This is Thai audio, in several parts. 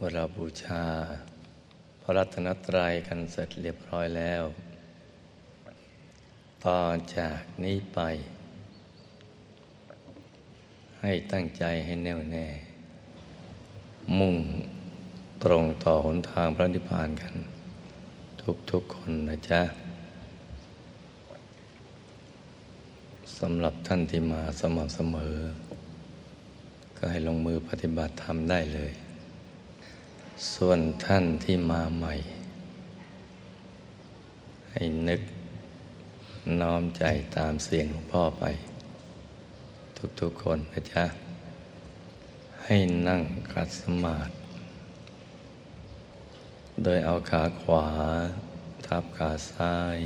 ว่าเราบูชา พระรัตนตรัยกันเสร็จเรียบร้อยแล้ว ต่อจากนี้ไป ให้ตั้งใจให้แน่วแน่ มุ่งตรงต่อหนทางพระนิพพานกัน ทุกๆคนนะจ๊ะสำหรับท่านที่มาสม่ำเสมอ ก็ให้ลงมือปฏิบัติธรรมได้เลย ส่วนท่านที่มาใหม่ ให้นึกน้อมใจตามเสียงหลวงพ่อไป ทุกๆคนนะจ๊ะ ให้นั่งขัดสมาธิโดยเอาขาขวา ทับขาซ้าย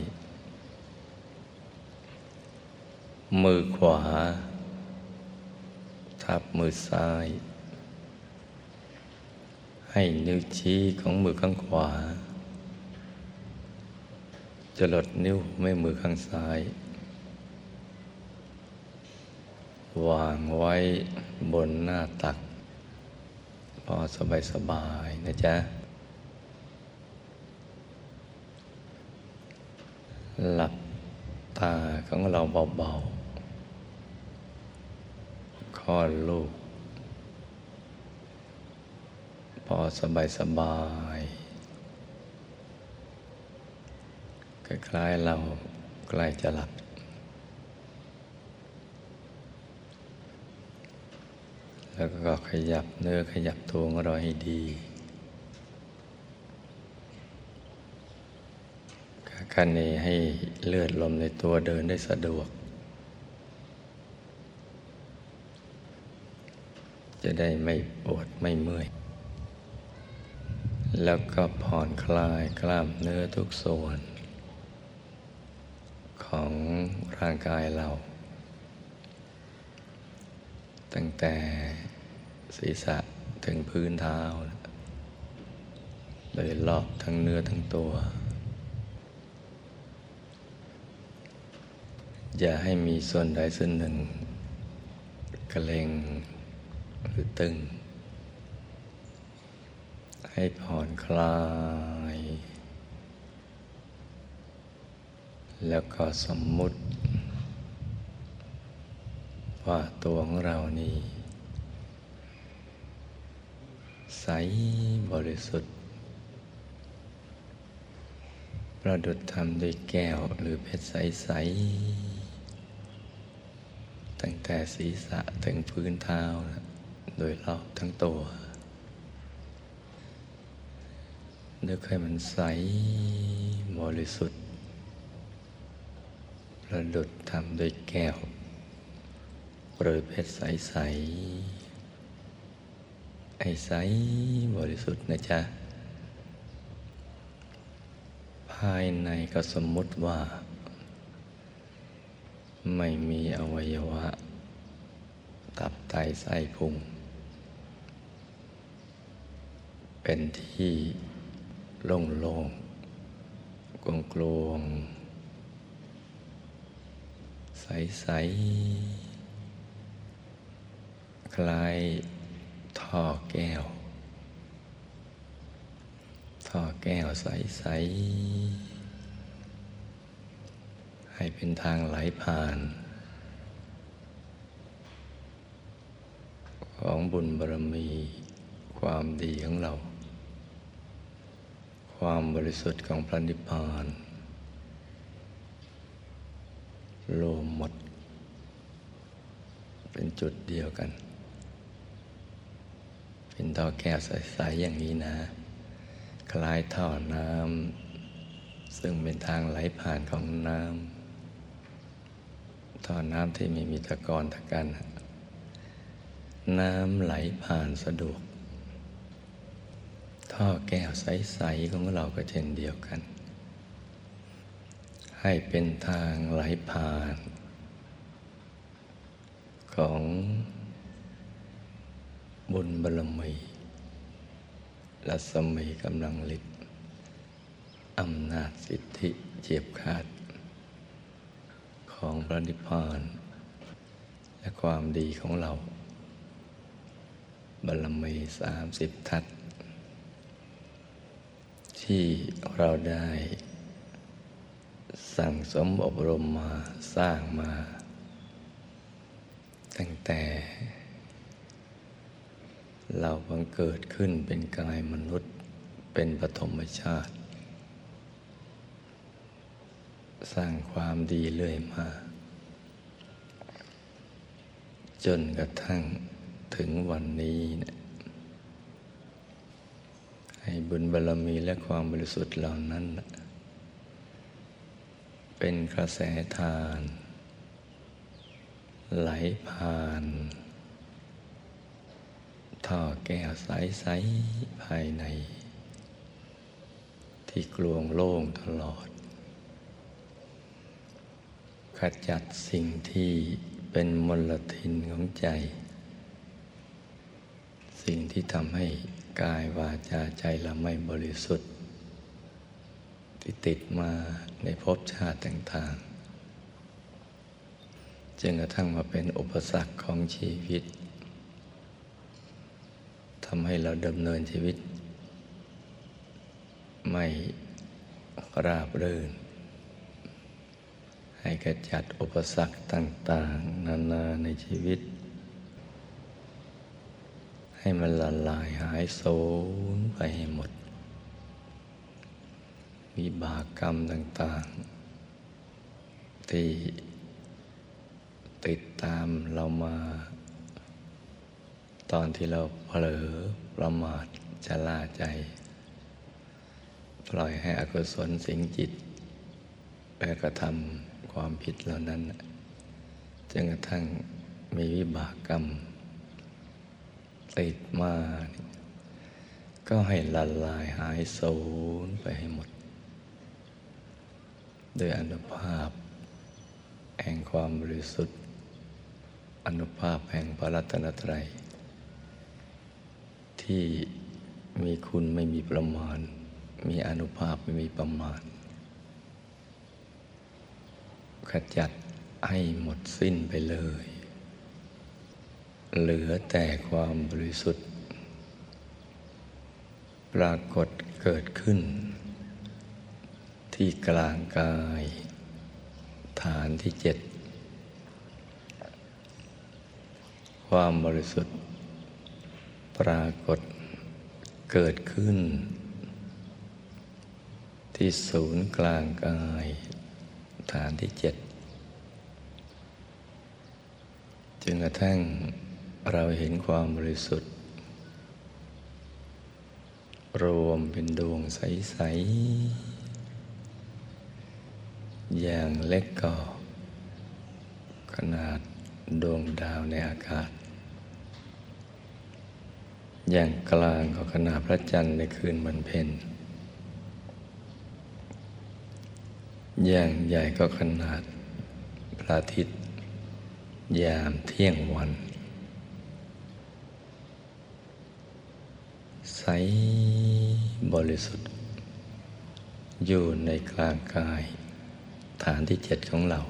มือขวา ทับมือซ้าย ให้นิ้วชี้ของมือข้างขวา จะหลดนิ้วไม่มือข้างซ้าย วางไว้บนหน้าตัก พอสบายสบายนะจ๊ะ หลับตาของเราเบาๆคลอดลูก พอสบายสบายคล้ายๆเราใกล้จะหลับ แล้วก็ขยับเนื้อขยับตัวของเราให้ดีการนี้ให้เลือดลมในตัวเดินได้สะดวก จะได้ไม่ปวดไม่เมื่อย แล้วก็ผ่อนคลายกล้ามเนื้อทุกส่วน ของร่างกายเรา ตั้งแต่ศีรษะถึงพื้นเท้า โดยรอบทั้งเนื้อทั้งตัว อย่าให้มีส่วนใดส่วนหนึ่งกระเลงหรือตึง ให้ผ่อนคลาย แล้วก็สมมุติ ว่าตัวของเรานี่ ใสบริสุทธิ์ ประดุจทำด้วยแก้วหรือเพชรใส ๆ ตั้งแต่ศีรษะถึงพื้นเท้า โดยรอบทั้งตัว นึกให้มันใสบริสุทธิ์ประดุดทำด้วยแก้วหรือเพชรใสๆไอ้ใสบริสุทธิ์นะจ๊ะ ภายในก็สมมุติว่า ไม่มีอวัยวะ ตับไตไส้พุง เป็นที่ โล่งๆกลวงๆใสๆคล้ายท่อแก้ว ท่อแก้วใสๆให้เป็นทางไหลผ่าน ของบุญบารมีความดีของเรา ความบริสุทธิ์ของพระนิพพานรวมหมด เป็นจุดเดียวกัน เป็นท่อแก้วใสๆอย่างนี้นะ คล้ายท่อน้ำซึ่งเป็นทางไหลผ่านของน้ำท่อน้ำที่ไม่มีตะกอนตะกัน น้ำไหลผ่านสะดวก ท่อแก้วใส ๆ ของเราก็เช่นเดียวกัน ให้เป็นทางไหลผ่าน ของบุญบารมีรัศมีกำลังฤทธิ์อำนาจสิทธิเจียบขาด ของพระนิพพานและความดีของเราบารมีสามสิบทัศ ที่เราได้สั่งสมอบรมมาสร้างมา ตั้งแต่ เราบังเกิดขึ้นเป็นกายมนุษย์เป็นปฐมชาติ สร้างความดีเรื่อยมา จนกระทั่งถึงวันนี้เนี่ย ให้บุญบารรมีและความบริสุทธิ์เหล่านั้น เป็นกระแสทาน ไหลผ่านท่อแก้วใสๆภายใน ที่กลวงโล่งตลอด ขจัดสิ่งที่เป็นมลทินของใจ สิ่งที่ทำให้ กายวาจาใจเราไม่บริสุทธิ์ ที่ติดมาในภพชาติต่างๆจนกระทั่งมาเป็นอุปสรรคของชีวิตทำให้เราดำเนินชีวิต ไม่ราบรื่น ให้กระจัดอุปสรรคต่าง ๆ นานาในชีวิต ให้มันละลายหายสูญไปให้หมดมีบากกรรมต่างๆ ที่ติดตามเรามา ตอนที่เราเผลอประมาทจะล่าใจ ปล่อยให้อกุศลสิงจิตแปกระทำความผิดเหล่านั้นจนกระทั่งมีวิบากกรรม ติดมา ก็ให้ละลายหายสูญไปให้หมด โดยอนุภาพ แห่งความบริสุทธิ์ อนุภาพแห่งพระรัตนตรัย ที่มีคุณไม่มีประมาณ มีอนุภาพไม่มีประมาณ ขจัดให้หมดสิ้นไปเลย เหลือแต่ความบริสุทธิ์ ปรากฏเกิดขึ้น ที่กลางกาย ฐานที่เจ็ด ความบริสุทธิ์ ปรากฏเกิดขึ้น ที่ศูนย์กลางกาย ฐานที่เจ็ดจึงกระทั่ง เราเห็นความบริสุทธิ์ รวมเป็นดวงใส ๆ อย่างเล็กก็ ขนาดดวงดาวในอากาศ อย่างกลางก็ขนาดพระจันทร์ในคืนวันเพ็ญอย่างใหญ่ก็ขนาดพระอาทิตย์ ยามเที่ยงวัน ใสบริสุทธิ์ อยู่ในกลางกาย ฐานที่เจ็ดของเรา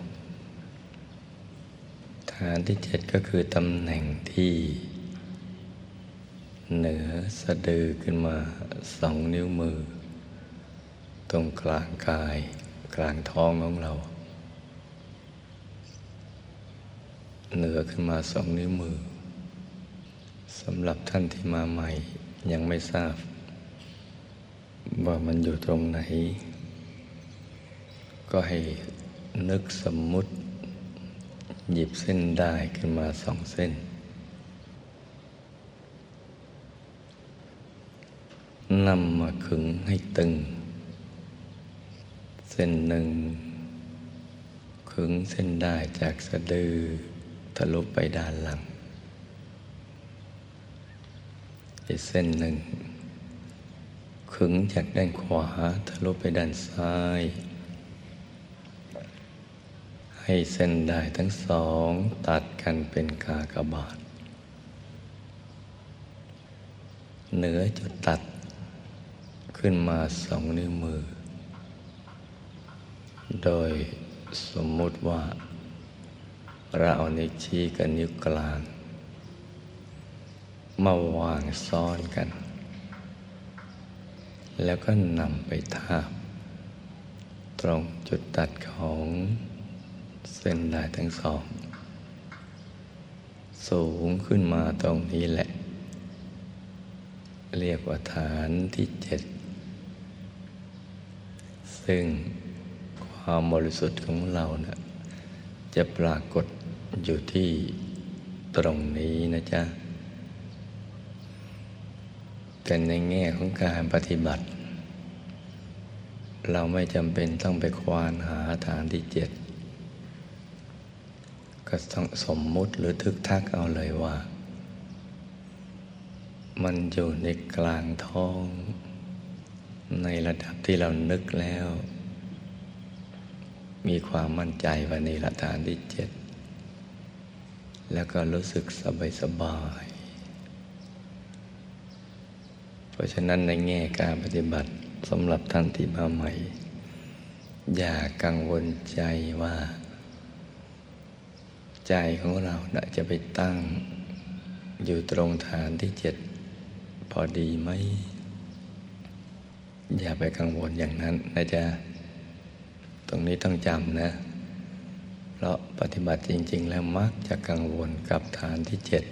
ฐานที่เจ็ดก็คือตำแหน่งที่ เหนือสะดือขึ้นมาสองนิ้วมือ ตรงกลางกายกลางท้องของเรา เหนือขึ้นมาสองนิ้วมือสำหรับท่านที่มาใหม่ ยังไม่ทราบ ว่ามันอยู่ตรงไหน ก็ให้นึกสมมุติ หยิบเส้นได้ขึ้นมาสองเส้น นำมาขึงให้ตึง เส้นหนึ่ง ขึงเส้นได้จากสะดือทะลุไปด้านหลังอีก เส้นหนึ่ง ขึงจากด้านขวาทะลุไปด้านซ้าย ให้เส้นได้ทั้งสองตัดกันเป็นกากบาท เหนือจุดตัดขึ้นมาสองนิ้วมือ โดยสมมุติว่าเราเอานิ้วชี้กับนิ้วกลาง มาวางซ้อนกัน แล้วก็นำไปทาบ ตรงจุดตัดของเส้นด้ทั้งสอง สูงขึ้นมาตรงนี้แหละ เรียกว่าฐานที่เจ็ด ซึ่งความบริสุทธิ์ของเราเนะ่ะจะปรากฏอยู่ที่ตรงนี้นะจ๊ะ แต่ในแง่ของการปฏิบัติ เราไม่จำเป็นต้องไปควานหาฐานที่เจ็ดก็ต้องสมมุติหรือทึกทักเอาเลยว่า มันอยู่ในกลางท้อง ในระดับที่เรานึกแล้ว มีความมั่นใจว่าในระฐานที่เจ็ดแล้วก็รู้สึกสบายสบาย ราะฉะนั้นในแง่การปฏิบัติสำหรับท่านที่มาใหม่ อย่ากังวลใจว่า ใจของเราจะไปตั้งอยู่ตรงฐานที่เจ็ดพอดีไหม อย่าไปกังวลอย่างนั้นนะจ๊ะ ตรงนี้ต้องจำนะ เพราะปฏิบัติจริง ๆ แล้วมักจะกังวลกับฐานที่เจ็ด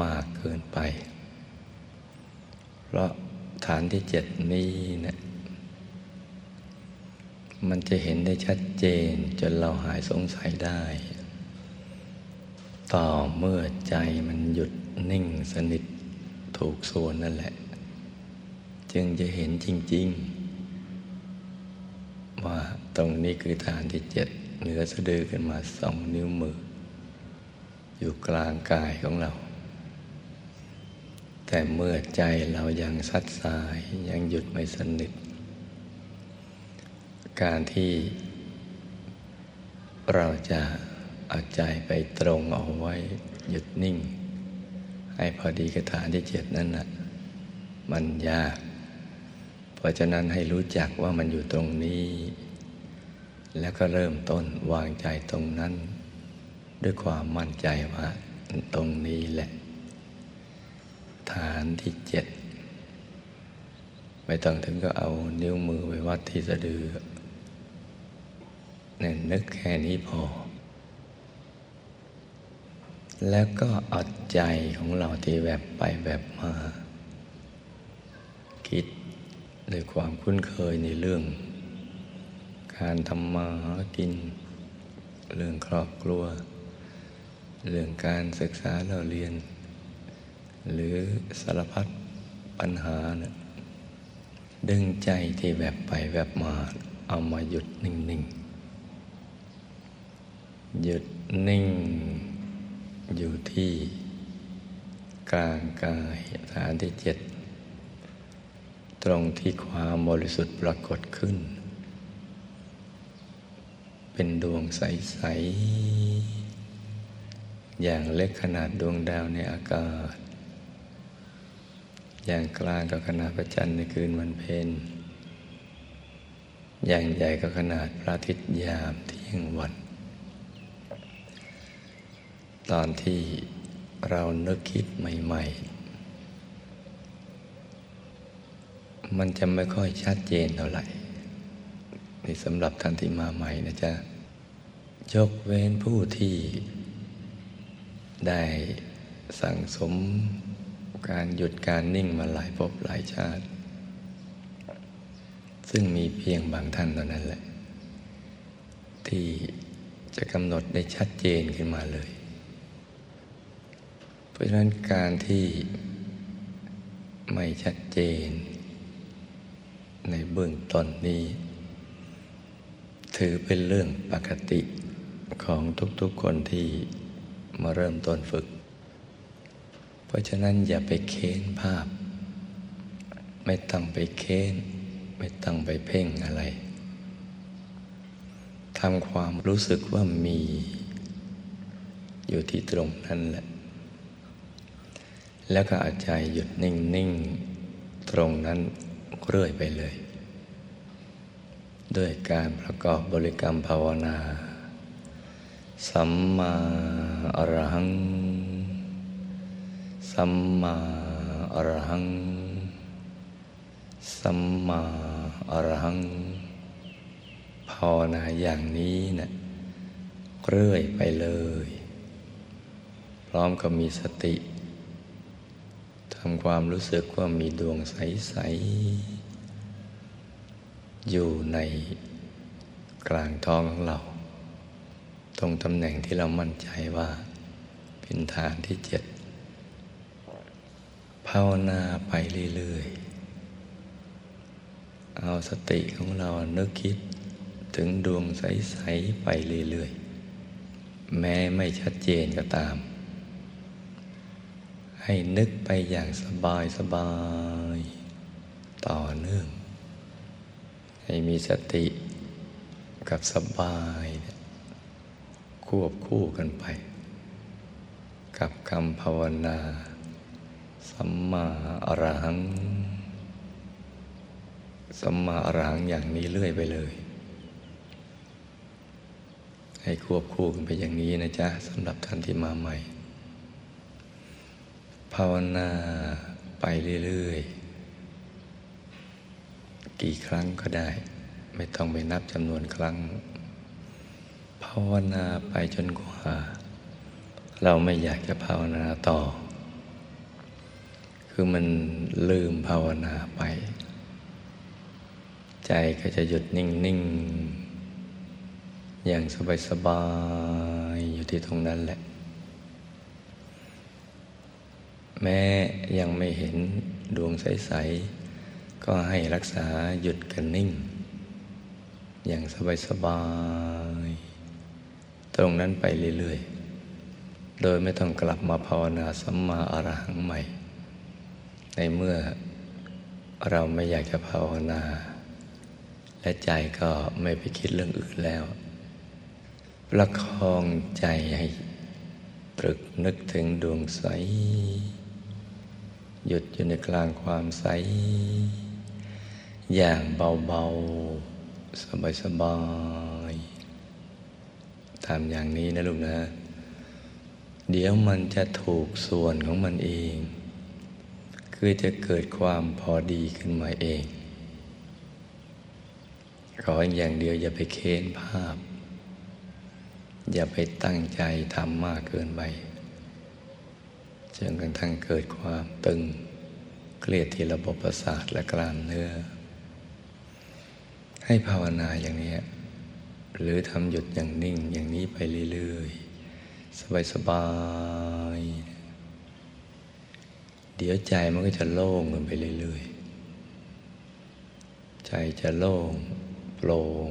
มากเกินไป ราะฐานที่เจ็ดนี้นะมันจะเห็นได้ชัดเจนจนเราหายสงสัยได้ ต่อเมื่อใจมันหยุดนิ่งสนิทถูกส่วนนั่นแหละ จึงจะเห็นจริง ๆ ว่าตรงนี้คือฐานที่เจ็ดเหนือสะดือขึ้นมาสองนิ้วมือ อยู่กลางกายของเรา แต่เมื่อใจเรายังสัดสายยังหยุดไม่สนิท การที่เราจะเอาใจไปตรงเอาไว้หยุดนิ่ง ให้พอดีกระฐานที่เจ็ดนั่นนะ่ะมันยาก เพราะฉะนั้นให้รู้จักว่ามันอยู่ตรงนี้ แล้วก็เริ่มต้นวางใจตรงนั้น ด้วยความมั่นใจว่าตรงนี้แหละ ฐานที่เจ็ดไม่ต้องถึงก็เอานิ้วมือไปวัดที่สะดือเนี่ยนึกแค่นี้พอ แล้วก็อดใจของเราที่แบบไปแบบมา คิดด้วยความคุ้นเคยในเรื่อง การทำมาหากิน เรื่องครอบครัว เรื่องการศึกษาเราเรียน หรือสารพัดปัญหานะดึงใจที่แบบไปแบบมาเอามาหยุดนิ่งๆ หยุดนิ่ง อยู่ที่กลางกายฐานที่เจ็ดตรงที่ความบริสุทธิ์ปรากฏขึ้น เป็นดวงใส ๆ อย่างเล็กขนาดดวงดาวในอากาศ อย่างกลางก็ขนาดพระจันทร์ในคืนวันเพ็ญ อย่างใหญ่ก็ขนาดพระอาทิตย์ยามเที่ยงวัน ตอนที่เรานึกคิดใหม่ ๆ มันจะไม่ค่อยชัดเจนเท่าไหร่นี่สำหรับท่านที่มาใหม่นะจ๊ะยกเว้นผู้ที่ได้สั่งสม การหยุดการนิ่งมาหลายภพหลายชาติ ซึ่งมีเพียงบางท่านเท่านั้นแหละ ที่จะกำหนดได้ชัดเจนขึ้นมาเลย เพราะฉะนั้นการที่ไม่ชัดเจน ในเบื้องต้นนี้ ถือเป็นเรื่องปกติของทุกๆคนที่มาเริ่มต้นฝึก ราะฉะนั้นอย่าไปเค้นภาพ ไม่ต้องไปเค้น ไม่ต้องไปเพ่งอะไรทำความรู้สึกว่ามี อยู่ที่ตรงนั้นแหละ แล้วก็อาใจหยุดนิ่ง ๆ ตรงนั้นเรื่อยไปเลย ด้วยการประกอบบริกรรมภาวนา สัมมาอรหัง สัมมาอรหัง สัมมาอรหัง ภาวนาอย่างนี้นะเรื่อยไปเลย พร้อมกับมีสติทำความรู้สึกว่ามีดวงใส ๆ อยู่ในกลางท้องของเรา ตรงตำแหน่งที่เรามั่นใจว่า เป็นฐานที่เจ็ด ภาวนาไปเรื่อยๆ เอาสติของเรานึกคิดถึงดวงใส ๆ ไปเรื่อยๆ แม้ไม่ชัดเจนก็ตาม ให้นึกไปอย่างสบายสบายต่อเนื่อง ให้มีสติกับสบาย ควบคู่กันไป กับคำภาวนา สัมมาอรหัง สัมมาอรหังอย่างนี้เรื่อยไปเลย ให้ควบคู่กันไปอย่างนี้นะจ๊ะสำหรับท่านที่มาใหม่ ภาวนาไปเรื่อยๆ กี่ครั้งก็ได้ ไม่ต้องไปนับจำนวนครั้ง ภาวนาไปจนกว่า เราไม่อยากจะภาวนาต่อ คือมันลืมภาวนาไป ใจก็จะหยุดนิ่ง ๆ อย่างสบาย ๆ อยู่ที่ตรงนั้นแหละ แม้ยังไม่เห็นดวงใส ๆ ก็ให้รักษาหยุดกันนิ่ง อย่างสบาย ๆ ตรงนั้นไปเรื่อย ๆ โดยไม่ต้องกลับมาภาวนาสัมมาอรหังใหม่ ในเมื่อเราไม่อยากจะภาวนา และใจก็ไม่ไปคิดเรื่องอื่นแล้ว ประคองใจให้ตรึกนึกถึงดวงใส หยุดอยู่ในกลางความใส อย่างเบาๆ สบายๆทำอย่างนี้นะลูกนะ เดี๋ยวมันจะถูกส่วนของมันเอง คือจะเกิดความพอดีขึ้นมาเอง ขออย่างเดียวอย่าไปเค้นภาพ อย่าไปตั้งใจทำมากเกินไปจนกระทั่งเกิดความตึงเครียดที่ระบบประสาทและกล้ามเนื้อ ให้ภาวนาอย่างนี้ หรือทำหยุดอย่างนิ่งอย่างนี้ไปเรื่อยๆ สบายๆ เดี๋ยวใจมันก็จะโล่งกันไปเรื่อยๆ ใจจะโล่ง โปร่ง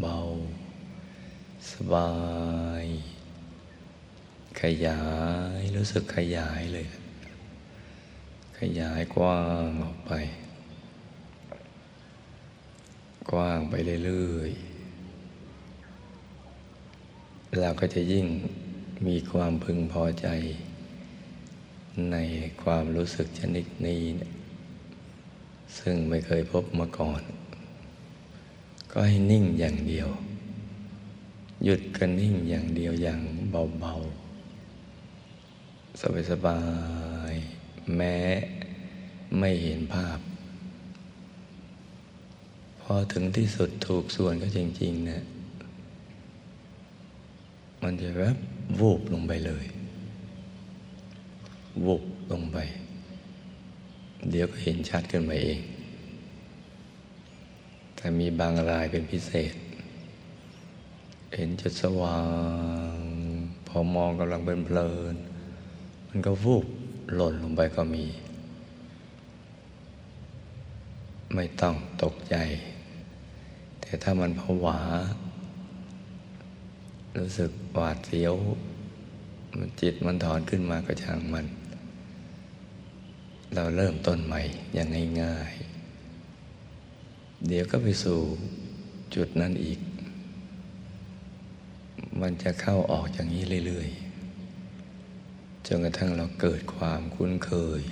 เบา สบาย ขยายรู้สึกขยายเลย ขยายกว้างออกไป กว้างไปเรื่อยๆ เราก็จะยิ่งมีความพึงพอใจ ในความรู้สึกชนิดนี้เนี่ยซึ่งไม่เคยพบมาก่อน ก็ให้นิ่งอย่างเดียว หยุดกันนิ่งอย่างเดียวอย่างเบาๆ สบายๆ แม้ไม่เห็นภาพ พอถึงที่สุดถูกส่วนก็จริงๆเนะมันจะแวบวูบลงไปเลย วูบลงไป เดี๋ยวก็เห็นชัดขึ้นมาเอง แต่มีบางรายเป็นพิเศษ เห็นจุดสว่าง พอมองกำลังเป็นเพลิน มันก็วูบหล่นลงไปก็มี ไม่ต้องตกใจ แต่ถ้ามันผวา รู้สึกหวาดเสียวมันจิตมันถอนขึ้นมาก็ช่างมัน เราเริ่มต้นใหม่อย่างง่ายๆ เดี๋ยวก็ไปสู่จุดนั้นอีก มันจะเข้าออกอย่างนี้เรื่อยๆ จนกระทั่งเราเกิดความคุ้นเคย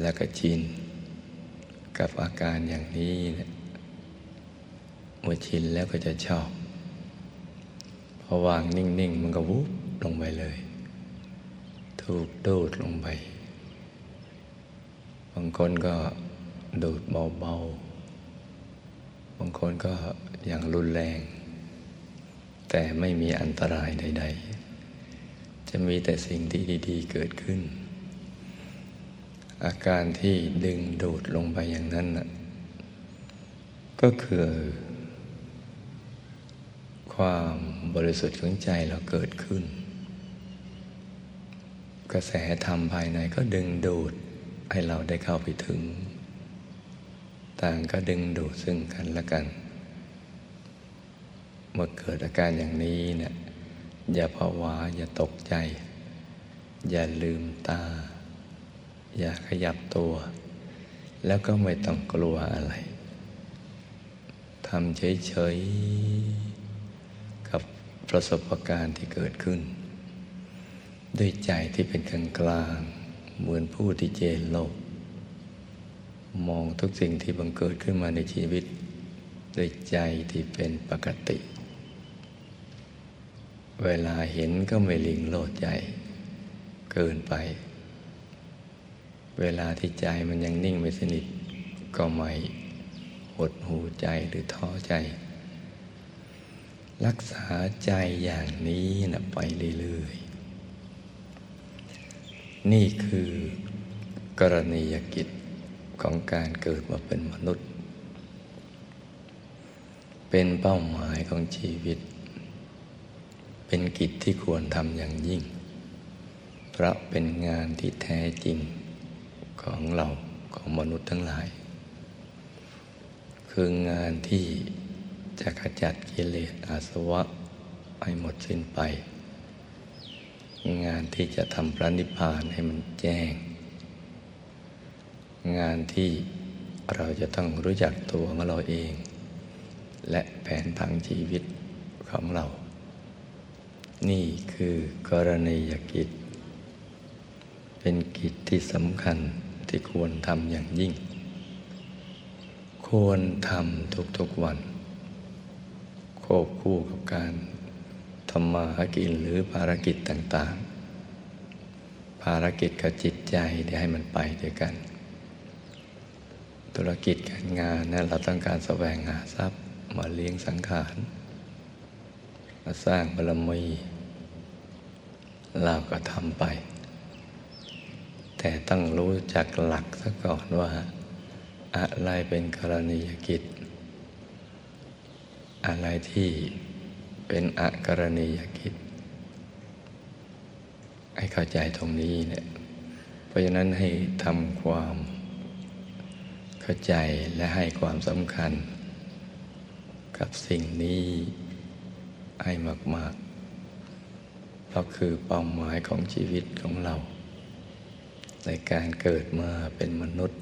และก็ชิน กับอาการอย่างนี้เนี่ยเมื่อชินแล้วก็จะชอบ พอวางนิ่งๆ มันก็วุบลงไปเลย ถูกดูดลงไป บางคนก็ดูดเบาๆ บางคนก็อย่างรุนแรง แต่ไม่มีอันตรายใด ๆ จะมีแต่สิ่งที่ดีๆ เกิดขึ้น อาการที่ดึงดูดลงไปอย่างนั้นนะก็คือ ความบริสุทธิ์ของใจเราเกิดขึ้น กระแสธรรมภายในก็ดึงดูด ให้เราได้เข้าไปถึง ต่างก็ดึงดูดซึ่งกันและกัน เมื่อเกิดอาการอย่างนี้เนี่ยอย่าภาวะอย่าตกใจ อย่าลืมตา อย่าขยับตัว แล้วก็ไม่ต้องกลัวอะไรทำเฉยๆ กับประสบการณ์ที่เกิดขึ้น ด้วยใจที่เป็นกลางกลาง เหมือนผู้ที่เจนโลก มองทุกสิ่งที่บังเกิดขึ้นมาในชีวิตด้วยใจที่เป็นปกติ เวลาเห็นก็ไม่ลิงโลดใจเกินไป เวลาที่ใจมันยังนิ่งไม่สนิท ก็ไม่หดหูใจหรือท้อใจ รักษาใจอย่างนี้นะไปเรื่อย นี่คือกรณียกิจของการเกิดมาเป็นมนุษย์ เป็นเป้าหมายของชีวิต เป็นกิจที่ควรทำอย่างยิ่ง เพราะเป็นงานที่แท้จริงของเราของมนุษย์ทั้งหลาย คืองานที่จะขจัดกิเลสอาสวะให้หมดสิ้นไป งานที่จะทำพระนิพพานให้มันแจ้ง งานที่เราจะต้องรู้จักตัวของเราเอง และแผนผังชีวิตของเรา นี่คือกรณียกิจ เป็นกิจที่สำคัญที่ควรทำอย่างยิ่ง ควรทำทุกๆวันควบคู่กับการ ทำมาหากินหรือภารกิจต่าง ๆ ภารกิจกับจิตใจได้ให้มันไปด้วยกัน ธุรกิจการงานนะเราต้องการสแสวงหาทรัพย์มาเลี้ยงสังขารมาสร้างบารมีเราก็ทำไป แต่ต้องรู้จักหลักซะก่อนว่า อะไรเป็นกรณียกิจ อะไรที่ เป็นอกรณียกิจให้เข้าใจตรงนี้เนี่ยเพราะฉะนั้นให้ทำความเข้าใจและให้ความสำคัญ กับสิ่งนี้ให้มาก ๆ เพราะคือเป้าหมายของชีวิตของเรา ในการเกิดมาเป็นมนุษย์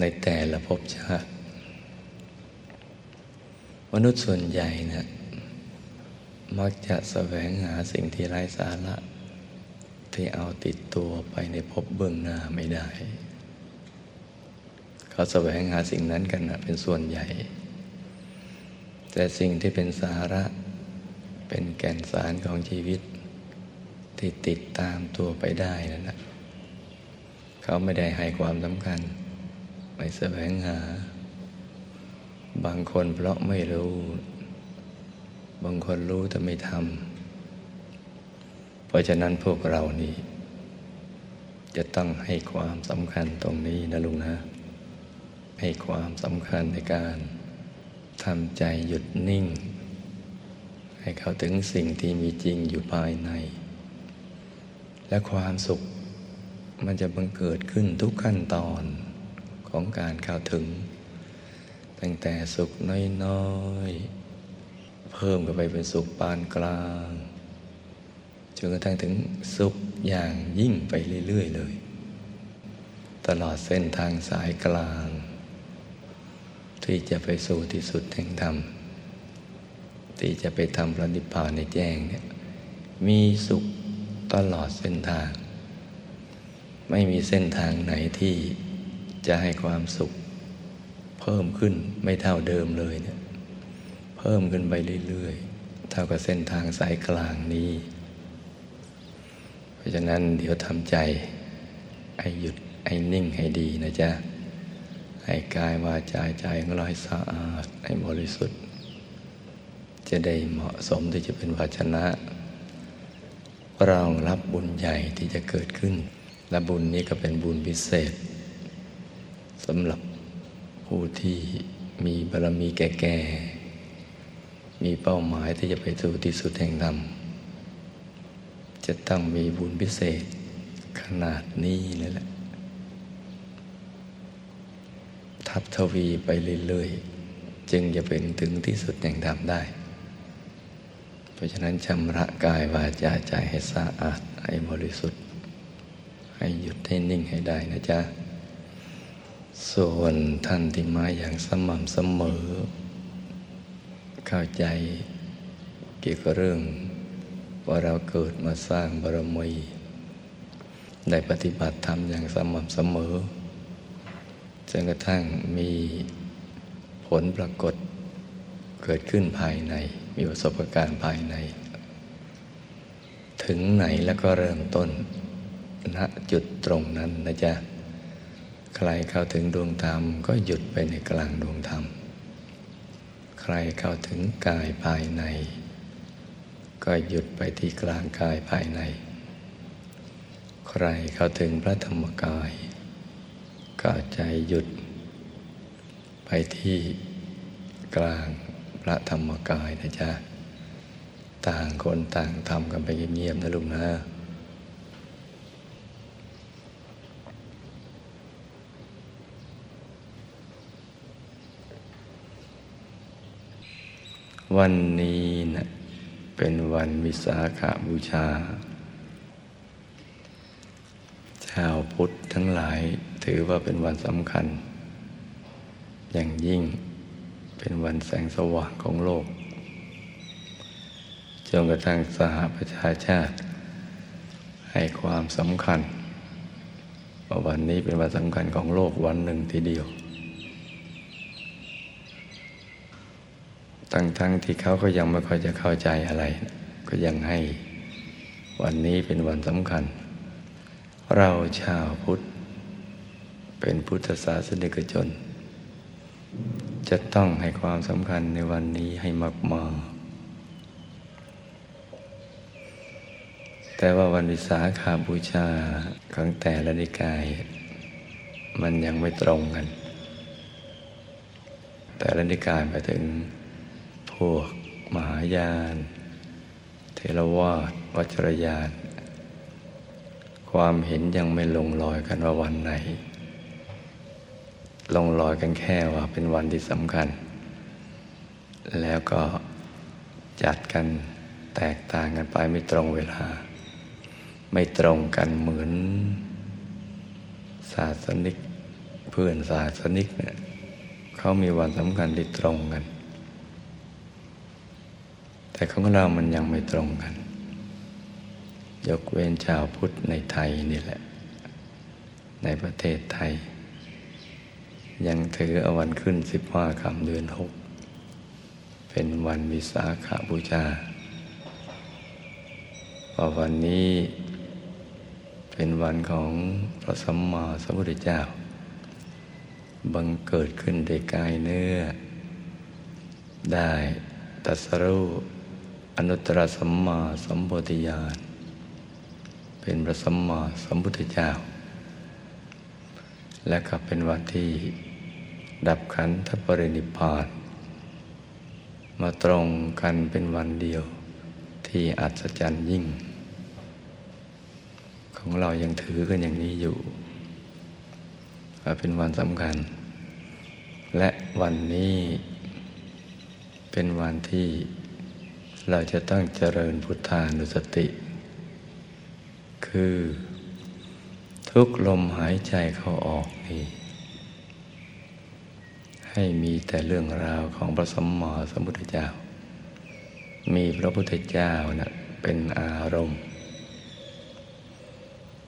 ในแต่ละภพชาติ มนุษย์ส่วนใหญ่นะมักจะแสวงหาสิ่งที่ไร้สาระ ที่เอาติดตัวไปในภพเบื้องหน้าไม่ได้ เขาแสวงหาสิ่งนั้นกันนะเป็นส่วนใหญ่ แต่สิ่งที่เป็นสาระ เป็นแก่นสารของชีวิต ที่ติดตามตัวไปได้นั่นนะเขาไม่ได้ให้ความสำคัญไปแสวงหา บางคนเพราะไม่รู้ บางคนรู้แต่ไม่ทำ เพราะฉะนั้นพวกเรานี่จะต้องให้ความสำคัญตรงนี้นะลุงนะ ให้ความสำคัญในการทำใจหยุดนิ่ง ให้เข้าถึงสิ่งที่มีจริงอยู่ภายใน และความสุขมันจะบังเกิดขึ้นทุกขั้นตอนของการเข้าถึง ตั้งแต่สุขน้อยๆ เพิ่มกันไปเป็นสุขปานกลางจนกระทั่งถึงสุขอย่างยิ่งไปเรื่อยๆเลย ตลอดเส้นทางสายกลาง ที่จะไปสู่ที่สุดแห่งธรรม ที่จะไปทำพระนิพพานในแจ้งเนี่ยมีสุขตลอดเส้นทาง ไม่มีเส้นทางไหนที่จะให้ความสุข เพิ่มขึ้นไม่เท่าเดิมเลยเนี่ยเพิ่มขึ้นไปเรื่อยๆ เท่ากับเส้นทางสายกลางนี้ เพราะฉะนั้นเดี๋ยวทำใจให้หยุดให้นิ่งให้ดีนะจ๊ะให้กายวาจาใจของเราให้สะอาดให้บริสุทธิ์ จะได้เหมาะสมที่จะเป็นภาชนะรองรับบุญใหญ่ที่จะเกิดขึ้น และบุญนี้ก็เป็นบุญพิเศษสำหรับ ผู้ที่มีบารมีแก่ๆ มีเป้าหมายที่จะไปสู่ที่สุดแห่งธรรมจะต้องมีบุญพิเศษขนาดนี้เลยแหละ ทับทวีไปเรื่อยๆ จึงจะเป็นถึงที่สุดแห่งธรรมได้ เพราะฉะนั้นชำระกายวาจาใจให้สะอาดให้บริสุทธิ์ ให้หยุดให้นิ่งให้ได้นะจ๊ะ ส่วนท่านที่มาอย่างสม่ำเสมอ เข้าใจเกี่ยวกับเรื่อง ว่าเราเกิดมาสร้างบารมีได้ปฏิบัติธรรมอย่างสม่ำเสมอจนกระทั่งมีผลปรากฏเกิดขึ้นภายใน มีประสบการณ์ภายใน ถึงไหนแล้วก็เริ่มต้นณจุดตรงนั้นนะจ๊ะ ใครเข้าถึงดวงธรรมก็หยุดไปในกลางดวงธรรม ใครเข้าถึงกายภายใน ก็หยุดไปที่กลางกายภายใน ใครเข้าถึงพระธรรมกาย ก็ใจหยุด ไปที่กลางพระธรรมกายนะจ๊ะ ต่างคนต่างทำกันไปเงียบๆนะลุงนะ วันนี้นะเป็นวันวิสาขาบูชา ชาวพุทธทั้งหลายถือว่าเป็นวันสำคัญ อย่างยิ่งเป็นวันแสงสว่างของโลก จนกระทั่งสหประชาชาติ ให้ความสำคัญว่าวันนี้เป็นวันสำคัญของโลกวันหนึ่งทีเดียว ทั้งทั้งที่เขาก็ยังไม่ค่อยจะเข้าใจอะไร ก็ยังให้วันนี้เป็นวันสำคัญ เราชาวพุทธ เป็นพุทธศาสนิกชน จะต้องให้ความสำคัญในวันนี้ให้มากมากแต่ว่าวันวิสาขาบูชาของแต่ละนิกาย มันยังไม่ตรงกัน แต่ละนิกายไปถึง วก มหายาน เทรวาสวัจรยาน ความเห็นยังไม่ลงรอยกันว่าวันไหน ลงรอยกันแค่ว่าเป็นวันที่สำคัญ แล้วก็จัดกันแตกต่างกันไปไม่ตรงเวลา ไม่ตรงกันเหมือน ศาสนิก เพื่อนศาสนิกเนี่ยเขามีวันสำคัญที่ตรงกัน แต่ของเรามันยังไม่ตรงกัน ยกเว้นชาวพุทธในไทยนี่แหละ ในประเทศไทย ยังถืออวันขึ้นสิบห้าคำเดือนหกเป็นวันวิสาขาบูชาเพราะวันนี้เป็นวันของพระสัมมาสัมพุทธเจ้า บังเกิดขึ้นในกายเนื้อ ได้ตัสรู้ อนุตตรสัมมาสัมโพธิญาณ เป็นพระสัมมาสัมพุทธเจ้า และก็เป็นวันที่ดับขันธปรินิพพาน มาตรงกันเป็นวันเดียวที่อัศจรรย์ยิ่ง ของเรายังถือกันอย่างนี้อยู่ เป็นวันสำคัญ และวันนี้เป็นวันที่ เราจะต้องเจริญพุทธานุสติ คือ ทุกลมหายใจเข้าออกนี่ให้มีแต่เรื่องราวของพระสมมาสัมพุทธเจ้า มีพระพุทธเจ้านะเป็นอารมณ์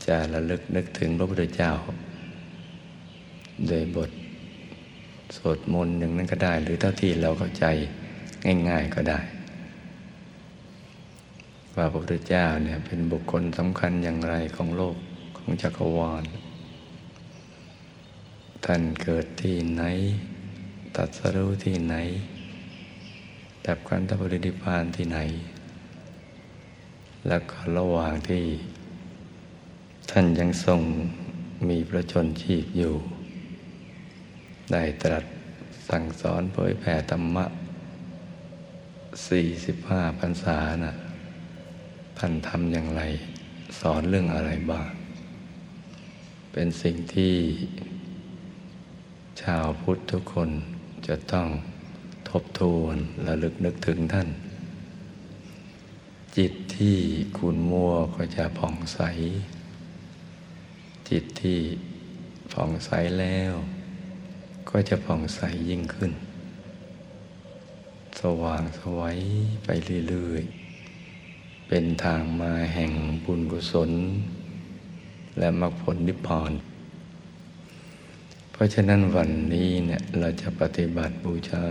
จะระลึกนึกถึงพระพุทธเจ้า โดยบทสวดมนต์อย่งนั้นก็ได้ หรือเท่าที่เราเข้าใจง่าย ๆก็ได้ ว่าพระพุทธเจ้าเนี่ยเป็นบุคคลสำคัญอย่างไรของโลกของจักรวาล ท่านเกิดที่ไหน ตัดสรู้ที่ไหนดับกันตบริดิพานที่ไหน แล้วก็ระหว่างที่ ท่านยังทรงมีพระชนชีพอยู่ ได้ตรัสสั่งสอนเผยแผ่ธรรมะสี่สิบห้าพรรษานะ่ะ ท่านทำอย่างไร สอนเรื่องอะไรบ้าง เป็นสิ่งที่ชาวพุทธทุกคนจะต้องทบทวนและลึกนึกถึงท่าน จิตที่คุณมัวก็จะผ่องใส จิตที่ผ่องใสแล้ว ก็จะผ่องใสยิ่งขึ้น สว่างสวัยไปเรื่อยๆ เป็นทางมาแห่งบุญกุศล และมรรคผลนิพพาน เพราะฉะนั้นวันนี้เนี่ยเราจะปฏิบัติบูชา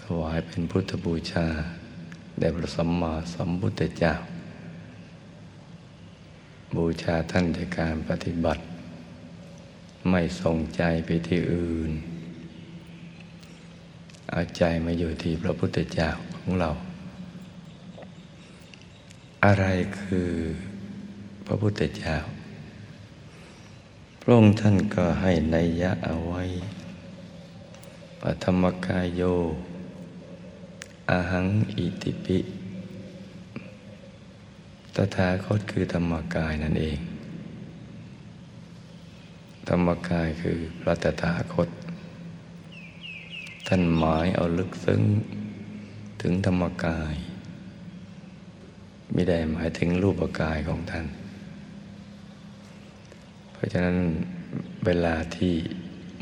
ถวายเป็นพุทธบูชาแด่พระสัมมาสัมพุทธเจ้า บูชาท่านในการปฏิบัติ ไม่ส่งใจไปที่อื่น เอาใจมาอยู่ที่พระพุทธเจ้าของเรา อะไรคือพระพุทธเจ้า พระองค์ท่านก็ให้นัยยะเอาไว้ปธรรมกายโยอาหังอิติปิ ตถาคตคือธรรมกายนั่นเอง ธรรมกายคือพระตถาคต ท่านหมายเอาลึกซึ้งถึงธรรมกาย ไม่ได้หมายถึงรูปกายของท่าน เพราะฉะนั้นเวลาที่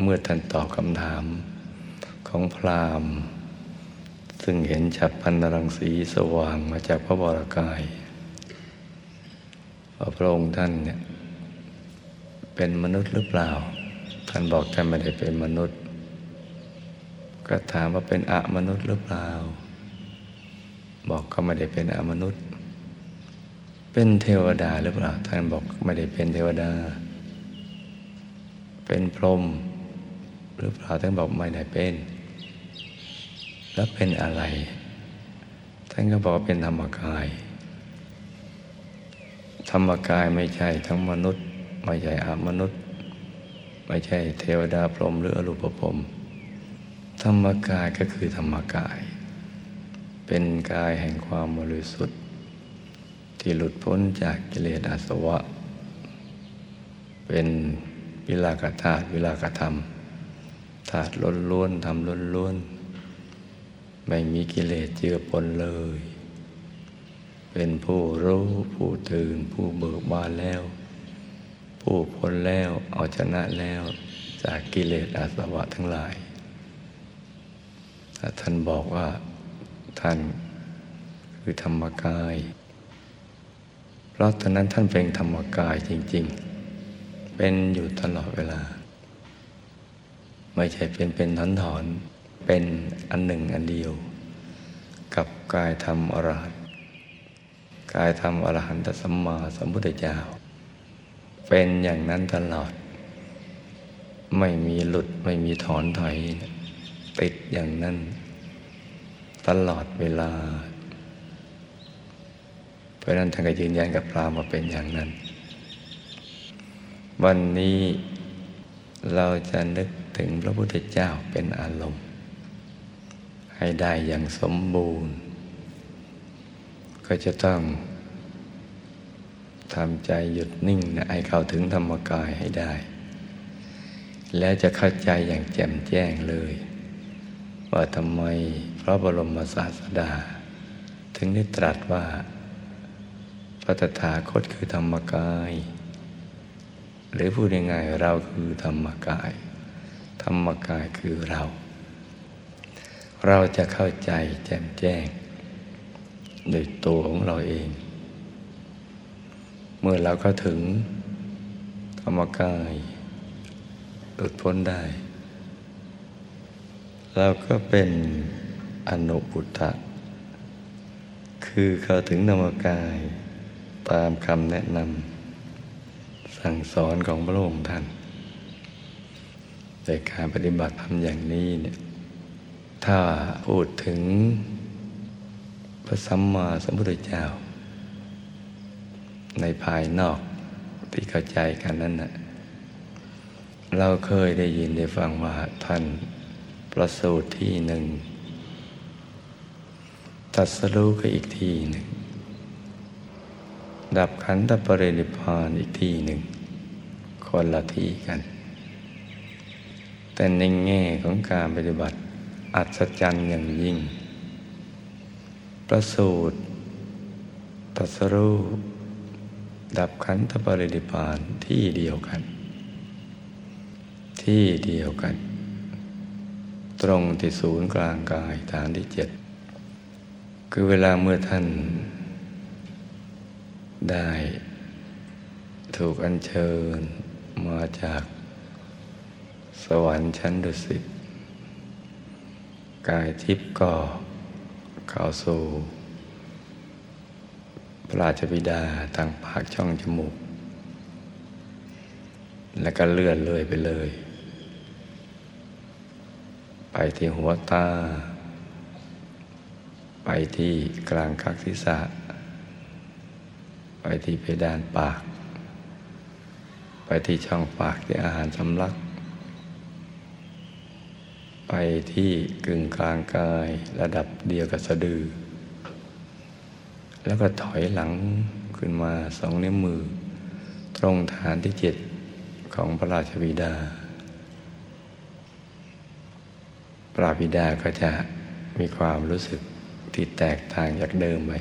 เมื่อท่านตอบคำถามของพราหมณ์ ซึ่งเห็นฉับพันนรังสีสว่างมาจากพระบรากายว่าพระองค์ท่านเนี่ยเป็นมนุษย์หรือเปล่า ท่านบอกท่านไม่ได้เป็นมนุษย์ ก็ถามว่าเป็นอะมนุษย์หรือเปล่า บอกก็ไม่ได้เป็นอมนุษย์ เป็นเทวดาหรือเปล่า ท่านบอกไม่ได้เป็นเทวดา เป็นพรหมหรือเปล่าท่านบอกไม่ได้เป็น แล้วเป็นอะไร ท่านก็บอกเป็นธรรมกาย ธรรมกายไม่ใช่ทั้งมนุษย์ ไม่ใช่อามนุษย์ ไม่ใช่เทวดาพรหมหรืออรูปพรหมธรรมกายก็คือธรรมกาย เป็นกายแห่งความบริสุทธิ์ ที่หลุดพ้นจากกิเลสอาสวะ เป็นวิลากธาตุวิลากธรรมธาตุล้นล้วนทำล้นล้วนไม่มีกิเลสเจือปนเลย เป็นผู้รู้ผู้ตื่นผู้เบิกบานแล้ว ผู้พ้นแล้วเอาชนะแล้วจากกิเลสอาสวะทั้งหลายถ้าท่านบอกว่าท่านคือธรรมกาย ราะตอนนั้นท่านเป็นธรรมกายจริง ๆ เป็นอยู่ตลอดเวลา ไม่ใช่เป็นเป็นถอนถอน เป็นอันหนึ่งอันเดียว กับกายธรรมอรหันต์กายธรรมอรหันตสัมมาสัมพุทธเจ้า เป็นอย่างนั้นตลอด ไม่มีหลุดไม่มีถอนถอย ติดอย่างนั้น ตลอดเวลา ราะนั้นท่านก็ยืนยันกับพราหมณ์ว่าเป็นอย่างนั้น วันนี้เราจะนึกถึงพระพุทธเจ้าเป็นอารมณ์ ให้ได้อย่างสมบูรณ์ ก็จะต้องทำใจหยุดนิ่งนะให้เข้าถึงธรรมกายให้ได้ แล้วจะเข้าใจอย่างแจ่มแจ้งเลย ว่าทำไมพระบรมศาสดา ถึงได้ตรัสว่า พระตถาคตคือธรรมกาย หรือพูดยังไงเราคือธรรมกาย ธรรมกายคือเรา เราจะเข้าใจแจ่มแจ้งโดยตัวของเราเอง เมื่อเราก็ถึงธรรมกายหลุดพ้นได้ เราก็เป็นอนุปุตตะคือเข้าถึงธรรมกาย ตามคำแนะนำสั่งสอนของพระองค์ท่าน แต่การปฏิบัติทำอย่างนี้เนี่ยถ้าพูดถึงพระสัมมาสัมพุทธเจ้า ในภายนอกที่เข้าใจกันนั้นนะเราเคยได้ยินได้ฟังว่าท่านประสูติที่หนึ่งตัดสรู้ก็อีกทีหนึ่ง ดับขันธปรินิพพานอีกที่หนึ่ง คนละที่กัน แต่ในแง่ของการปฏิบัติ อัศจรรย์อย่างยิ่ง ประสูติตัสรู้ดับขันธปรินิพพานที่เดียวกัน ที่เดียวกัน ตรงที่ศูนย์กลางกายฐานที่เจ็ดคือเวลาเมื่อท่าน ได้ถูกอัญเชิญมาจากสวรรค์ชั้นดุสิต กายทิพย์ก็เข้าสู่พระราชบิดาทางปากช่องจมูก แล้วก็เลื่อนเลยไปเลย ไปที่หัวตา ไปที่กลางคักศีรษะ ไปที่เพดานปาก ไปที่ช่องปากที่อาหารสำลัก ไปที่กึ่งกลางกายระดับเดียวกับสะดือ แล้วก็ถอยหลังขึ้นมาสองนิ้วมือ ตรงฐานที่เจ็ดของพระราชบิดา พระบิดาก็จะมีความรู้สึกที่แตกต่างจากเดิมไป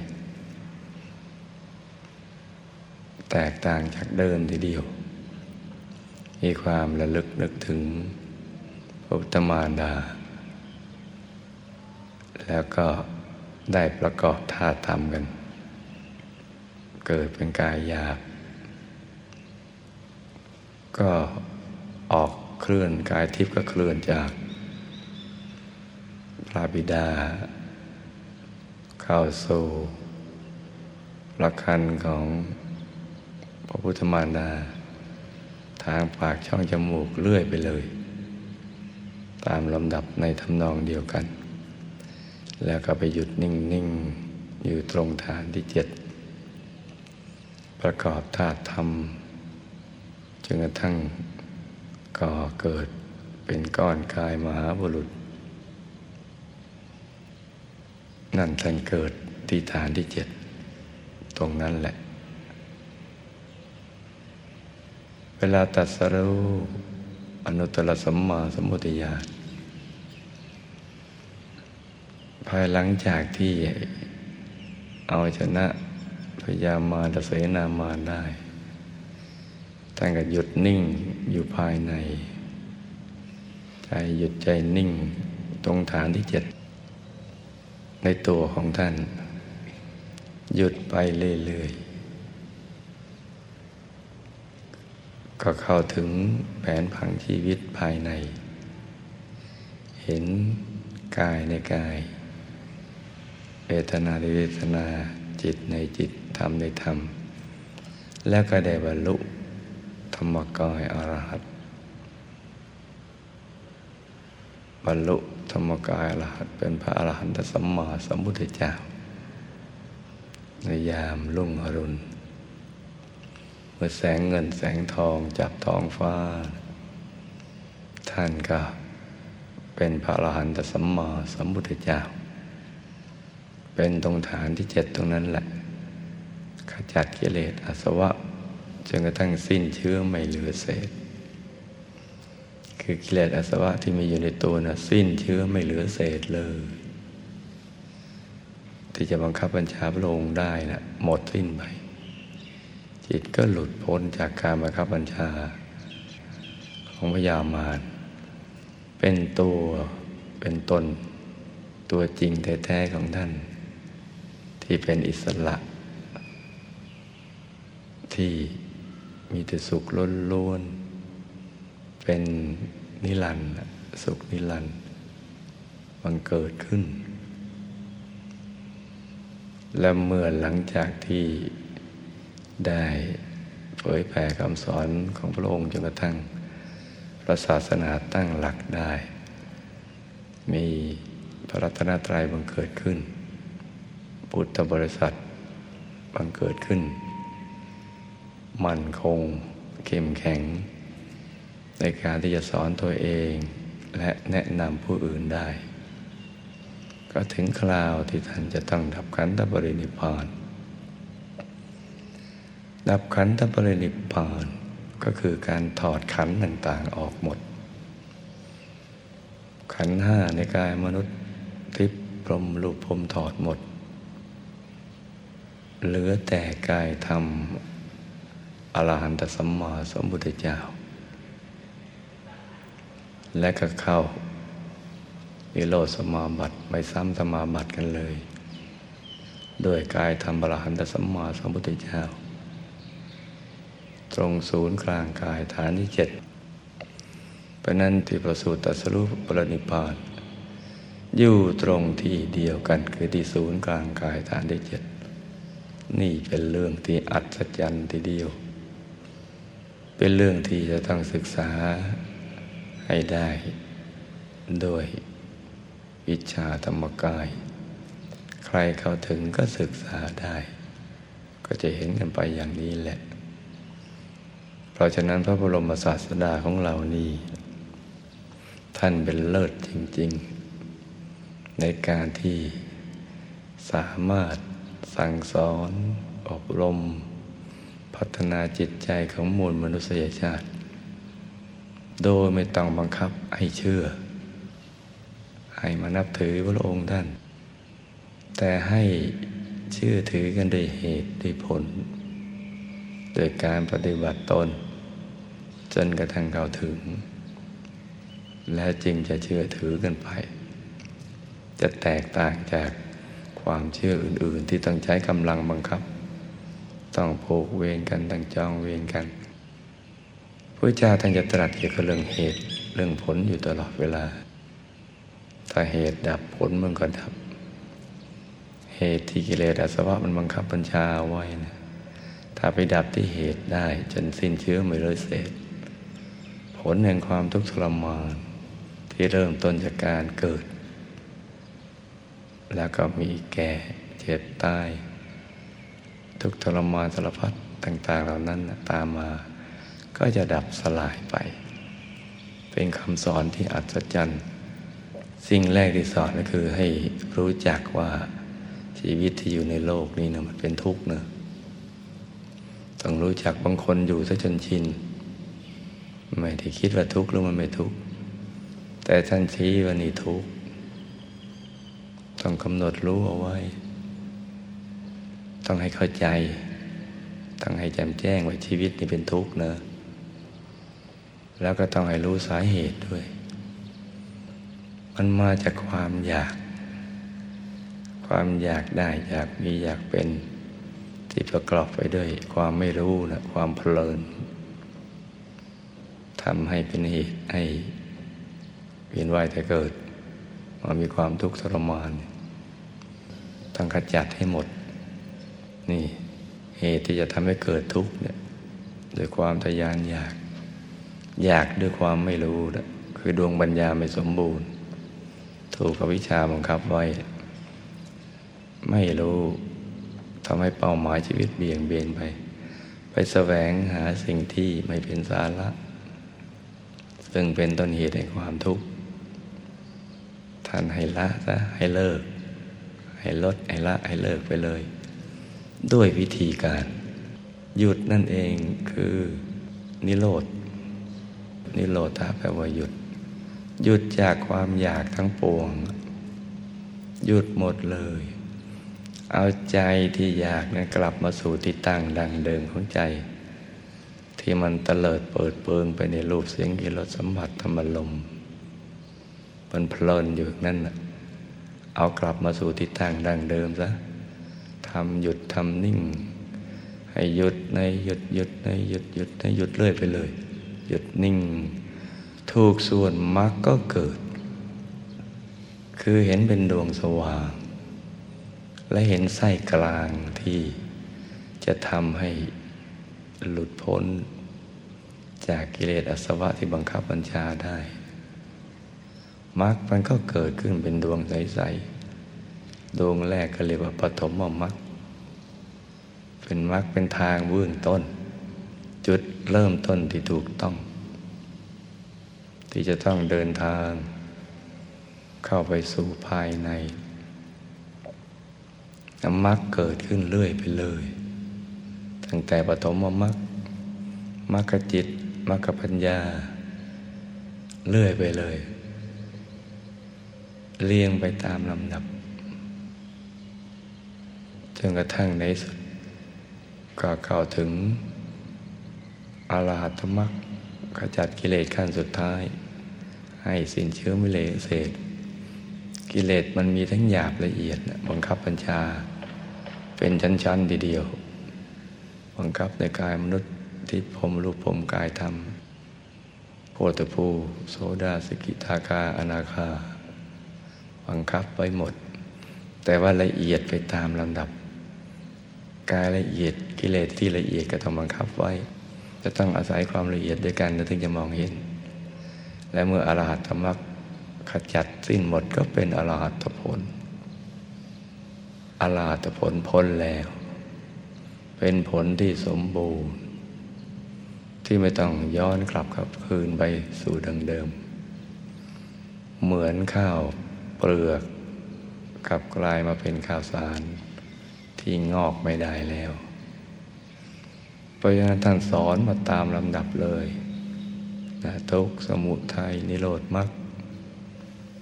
แตกต่างจากเดิมทีเดียว มีความระลึกนึกถึงพระตมารดา แล้วก็ได้ประกอบท่าทำกัน เกิดเป็นกายหยาบ ก็ออกเคลื่อนกายทิพย์ก็เคลื่อนจากพระบิดา เข้าสู่ประคันของ พระพุทธมารดา ทางปากช่องจมูกเลื่อยไปเลย ตามลำดับในทำนองเดียวกัน แล้วก็ไปหยุดนิ่ง ๆ อยู่ตรงฐานที่เจ็ด ประกอบธาตุธรรมจนกระทั่งก่อเกิดเป็นก้อนกายมหาบุรุษ นั่นท่านเกิดที่ฐานที่เจ็ด ตรงนั้นแหละ เวลาตัดสรู้อนุตตรสัมมาสัมพุทธญาณภายหลังจากที่เอาชนะพยามารเสนามารได้ท่านก็หยุดนิ่งอยู่ภายใน ใจหยุดใจนิ่งตรงฐานที่เจ็ด ในตัวของท่าน หยุดไปเรื่อยๆ ก็เข้าถึงแผนผังชีวิตภายใน เห็นกายในกาย เวทนาในเวทนาจิตในจิต ธรรมในธรรม แล้วก็ได้บรรลุธรรมกายอรหัตบรรลุธรรมกายอรหัตเป็นพระอรหันตสัมมาสัมพุทธเจ้าในยามรุ่งอรุณ เมื่อแสงเงินแสงทองจับท้องฟ้า ท่านก็เป็นพระอรหันตสัมมาสัมพุทธเจ้า เป็นตรงฐานที่เจ็ดตรงนั้นแหละ ขจัดกิเลสอาสวะจนกระทั่งสิ้นเชื้อไม่เหลือเศษ คือกิเลสอาสวะที่มีอยู่ในตัวนะสิ้นเชื้อไม่เหลือเศษเลย ที่จะบังคับบัญชาพระองค์ได้นะหมดสิ้นไป จิตก็หลุดพ้นจากการบังคับบัญชา ของพยามารเป็นตัวเป็นตน ตัวจริงแท้ๆของท่าน ที่เป็นอิสระ ที่มีแต่สุขล้วนๆเป็นนิรันดร์สุขนิรันดร์บังเกิดขึ้น และเมื่อหลังจากที่ ได้เผยแผ่คำสอนของพระองค์จนกระทั่งพระศาสนาตั้งหลักได้ มีพระรัตนตรัยบังเกิดขึ้น พุทธบริษัทบังเกิดขึ้น มั่นคงเข้มแข็ง ในการที่จะสอนตัวเองและแนะนำผู้อื่นได้ ก็ถึงคราวที่ท่านจะต้องดับขันธปรินิพพาน ดับขันธปรินิพพานก็คือการถอดขันต่างๆออกหมด ขันห้าในกายมนุษย์ทิพพรมรูปพรมถอดหมด เหลือแต่กายธรรมอรหันตสัมมาสัมพุทธเจ้า และก็เข้านิโรธสมาบัติไม่ซ้ำสมาบัติกันเลย โดยกายธรรมอรหันตสัมมาสัมพุทธเจ้า ตรงศูนย์กลางกายฐานที่เจ็ดเพราะนั้นที่ประสูติตรัสรู้ปรนิพานอยู่ตรงที่เดียวกันคือที่ศูนย์กลางกายฐานที่เจ็ดนี่เป็นเรื่องที่อัศจรรย์ทีเดียว เป็นเรื่องที่จะต้องศึกษาให้ได้โดยวิชาธรรมกาย ใครเข้าถึงก็ศึกษาได้ ก็จะเห็นกันไปอย่างนี้แหละ ราะฉะนั้นพระบรมศาสดาของเรานี่ท่านเป็นเลิศจริง ๆ ในการที่สามารถสั่งสอนอบรม พัฒนาจิตใจของมวลมนุษยชาติ โดยไม่ต้องบังคับให้เชื่อ ให้มานับถือพระองค์ท่าน แต่ให้เชื่อถือกันด้วยเหตุด้วยผลโดยการปฏิบัติตน จนกระทั่งเข้าถึง และจึงจะเชื่อถือกันไป จะแตกต่างจากความเชื่ออื่น ๆ ที่ต้องใช้กำลังบังคับ ต้องผูกเวรกันต้องจองเวรกันพระเจ้าท่านจะตรัสเกี่ยวกับเรื่องเหตุเรื่องผลอยู่ตลอดเวลา ถ้าเหตุดับผลมันก็ดับ เหตุที่กิเลสอาสวะมันบังคับบัญชาไว้นะถ้าไปดับที่เหตุได้จนสิ้นเชื้อไม่เลยเสร็จ ผลแห่งความทุกข์ทรมานที่เริ่มต้นจากการเกิด แล้วก็มีแก่เจ็บตาย ทุกทรมานสารพัดต่าง ๆ เหล่านั้นตามมา ก็จะดับสลายไป เป็นคำสอนที่อัศจรรย์ สิ่งแรกที่สอนก็คือให้รู้จักว่าชีวิตที่อยู่ในโลกนี้นะมันเป็นทุกข์เนะต้องรู้จักบางคนอยู่ซะจนชิน ไม่ได้คิดว่าทุกข์หรือมันไม่ทุกข์แต่ท่านชี้ว่านี่ทุกข์ต้องกำหนดรู้เอาไว้ ต้องให้เข้าใจ ต้องให้แจ่มแจ้งว่าชีวิตนี่เป็นทุกข์เนอะแล้วก็ต้องให้รู้สาเหตุด้วย มันมาจากความอยาก ความอยากได้อยากมีอยากเป็นที่ประกอบไปด้วย ความไม่รู้นะความเพลิน ทำให้เป็นเหตุให้เวียนว่ายแต่เกิดมามีความทุกข์ทรมานต้องขจัดให้หมด นี่เหตุที่จะทำให้เกิดทุกข์เนี่ยโดยความทยานอยาก อยากด้วยความไม่รู้นะคือดวงปัญญาไม่สมบูรณ์ ถูกวิชาบังคับไว้ ไม่รู้ทำให้เป้าหมายชีวิตเบี่ยงเบนไป ไปแสวงหาสิ่งที่ไม่เป็นสาระ ซึ่งเป็นต้นเหตุแห่งความทุกข์ ท่านให้ละซะให้เลิก ให้ลดให้ละให้เลิกไปเลย ด้วยวิธีการ หยุดนั่นเองคือนิโรธนิโรธาแปลว่าหยุด หยุดจากความอยากทั้งปวง หยุดหมดเลย เอาใจที่อยากนั้นกลับมาสู่ที่ตั้งดังเดิมของใจ ที่มันเตลิดเปิดเปิงไปในรูปเสียงกิรสสัมผัสธรรมลมมันเพลินอยู่นั่นน่ะเอากลับมาสู่ทิศทางดังเดิมซะทำหยุดทำนิ่ง ให้หยุดในหยุดหยุดในหยุดหยุดในหยุดเรื่อยไปเลย หยุดนิ่ง ถูกส่วนมรรคก็เกิด คือเห็นเป็นดวงสว่าง และเห็นไส้กลางที่จะทำให้หลุดพ้น จากกิเลสอสวะที่บังคับบัญชาได้มรรคมันก็เกิดขึ้นเป็นดวงใสๆดวงแรกก็เรียกว่าปฐมมรรคเป็นมรรคเป็นทางเบื้องต้น จุดเริ่มต้นที่ถูกต้อง ที่จะต้องเดินทาง เข้าไปสู่ภายในน้ำมรรคเกิดขึ้นเรื่อยไปเลย ตั้งแต่ปฐมมรรคมรรคจิต มรรคปัญญาเรื่อยไปเลย เรียงไปตามลำดับ จนกระทั่งในสุด ก็เข้าถึงอรหัตมรรคขจัดกิเลสขั้นสุดท้าย ให้สิ้นเชื้อมิเลเศษ กิเลสมันมีทั้งหยาบละเอียดบังคับบัญชา เป็นชั้นๆทีเดียว บังคับในกายมนุษย์ ที่ผมรูปผมกายธรรมโพธิภูโสดาสกิทาคาอนาคาบังคับไว้หมด แต่ว่าละเอียดไปตามลำดับ กายละเอียดกิเลสที่ละเอียดก็ต้องบังคับไว้ จะต้องอาศัยความละเอียดด้วยกันถึงจะมองเห็น และเมื่ออรหัตธรรมรขจัดสิ้นหมดก็เป็นอรหัตผลอรหัตผลพ้นแล้ว เป็นผลที่สมบูรณ์ ที่ไม่ต้องย้อนกลับขับคืนไปสู่ดังเดิม เหมือนข้าวเปลือกกลับกลายมาเป็นข้าวสารที่งอกไม่ได้แล้วเพราะฉะนั้นท่านสอนมาตามลำดับเลยนะทุกสมุทัยนิโรธมรรค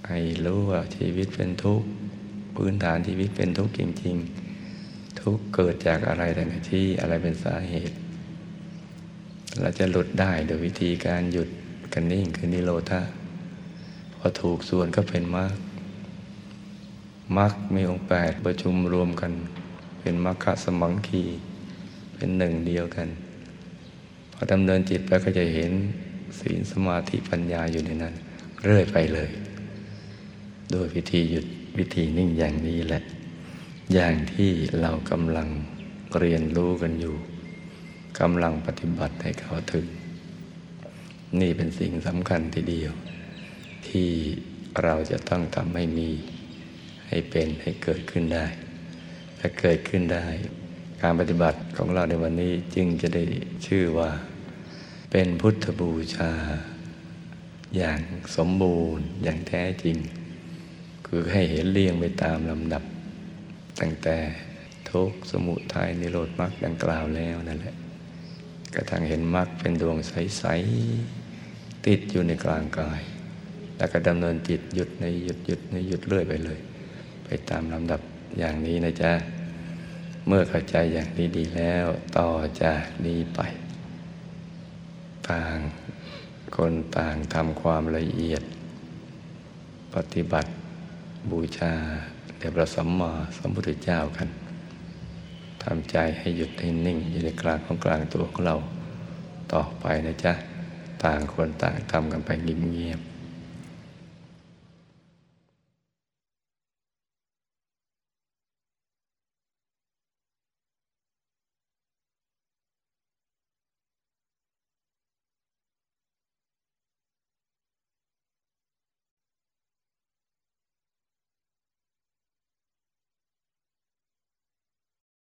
ให้รู้ว่าชีวิตเป็นทุกข์พื้นฐานชีวิตเป็นทุกข์จริง ๆ ทุกข์เกิดจากอะไรแต่ไหนที่อะไรเป็นสาเหตุ เราจะหลุดได้โดยวิธีการหยุดกันนิ่งคือนิโรธาพอถูกส่วนก็เป็นมรรคมรรคมีองค์แปดประชุมรวมกัน เป็นมรรคสมังคีเป็นหนึ่งเดียวกัน พอดำเนินจิตไปก็จะเห็นศีลสมาธิปัญญาอยู่ในนั้น เรื่อยไปเลย โดยวิธีหยุดวิธีนิ่งอย่างนี้แหละ อย่างที่เรากำลังเรียนรู้กันอยู่ กำลังปฏิบัติให้เขาถึง นี่เป็นสิ่งสำคัญทีเดียว ที่เราจะต้องทำให้มี ให้เป็นให้เกิดขึ้นได้ ถ้าเกิดขึ้นได้ การปฏิบัติของเราในวันนี้จึงจะได้ชื่อว่า เป็นพุทธบูชา อย่างสมบูรณ์อย่างแท้จริง คือให้เห็นเรียงไปตามลำดับตั้งแต่ทุกสมุทัยนิโรธมรรคดังกล่าวแล้วนั่นแหละ กระทั่งเห็นมรรคเป็นดวงใส ๆ ติดอยู่ในกลางกาย แล้วก็ดำเนินจิตหยุดในหยุดหยุดในหยุดเรื่อยไปเลย ไปตามลำดับอย่างนี้นะจ๊ะ เมื่อเข้าใจอย่างนี้ดีแล้วต่อจากนี้ไป ต่างคนต่างทำความละเอียด ปฏิบัติบูชาแด่พระสัมมาสัมพุทธเจ้ากัน ทำใจให้หยุดให้นิ่งอยู่ในกลางของกลางตัวของเรา ต่อไปนะจ๊ะ ต่างคนต่างทำกันไปเงียบ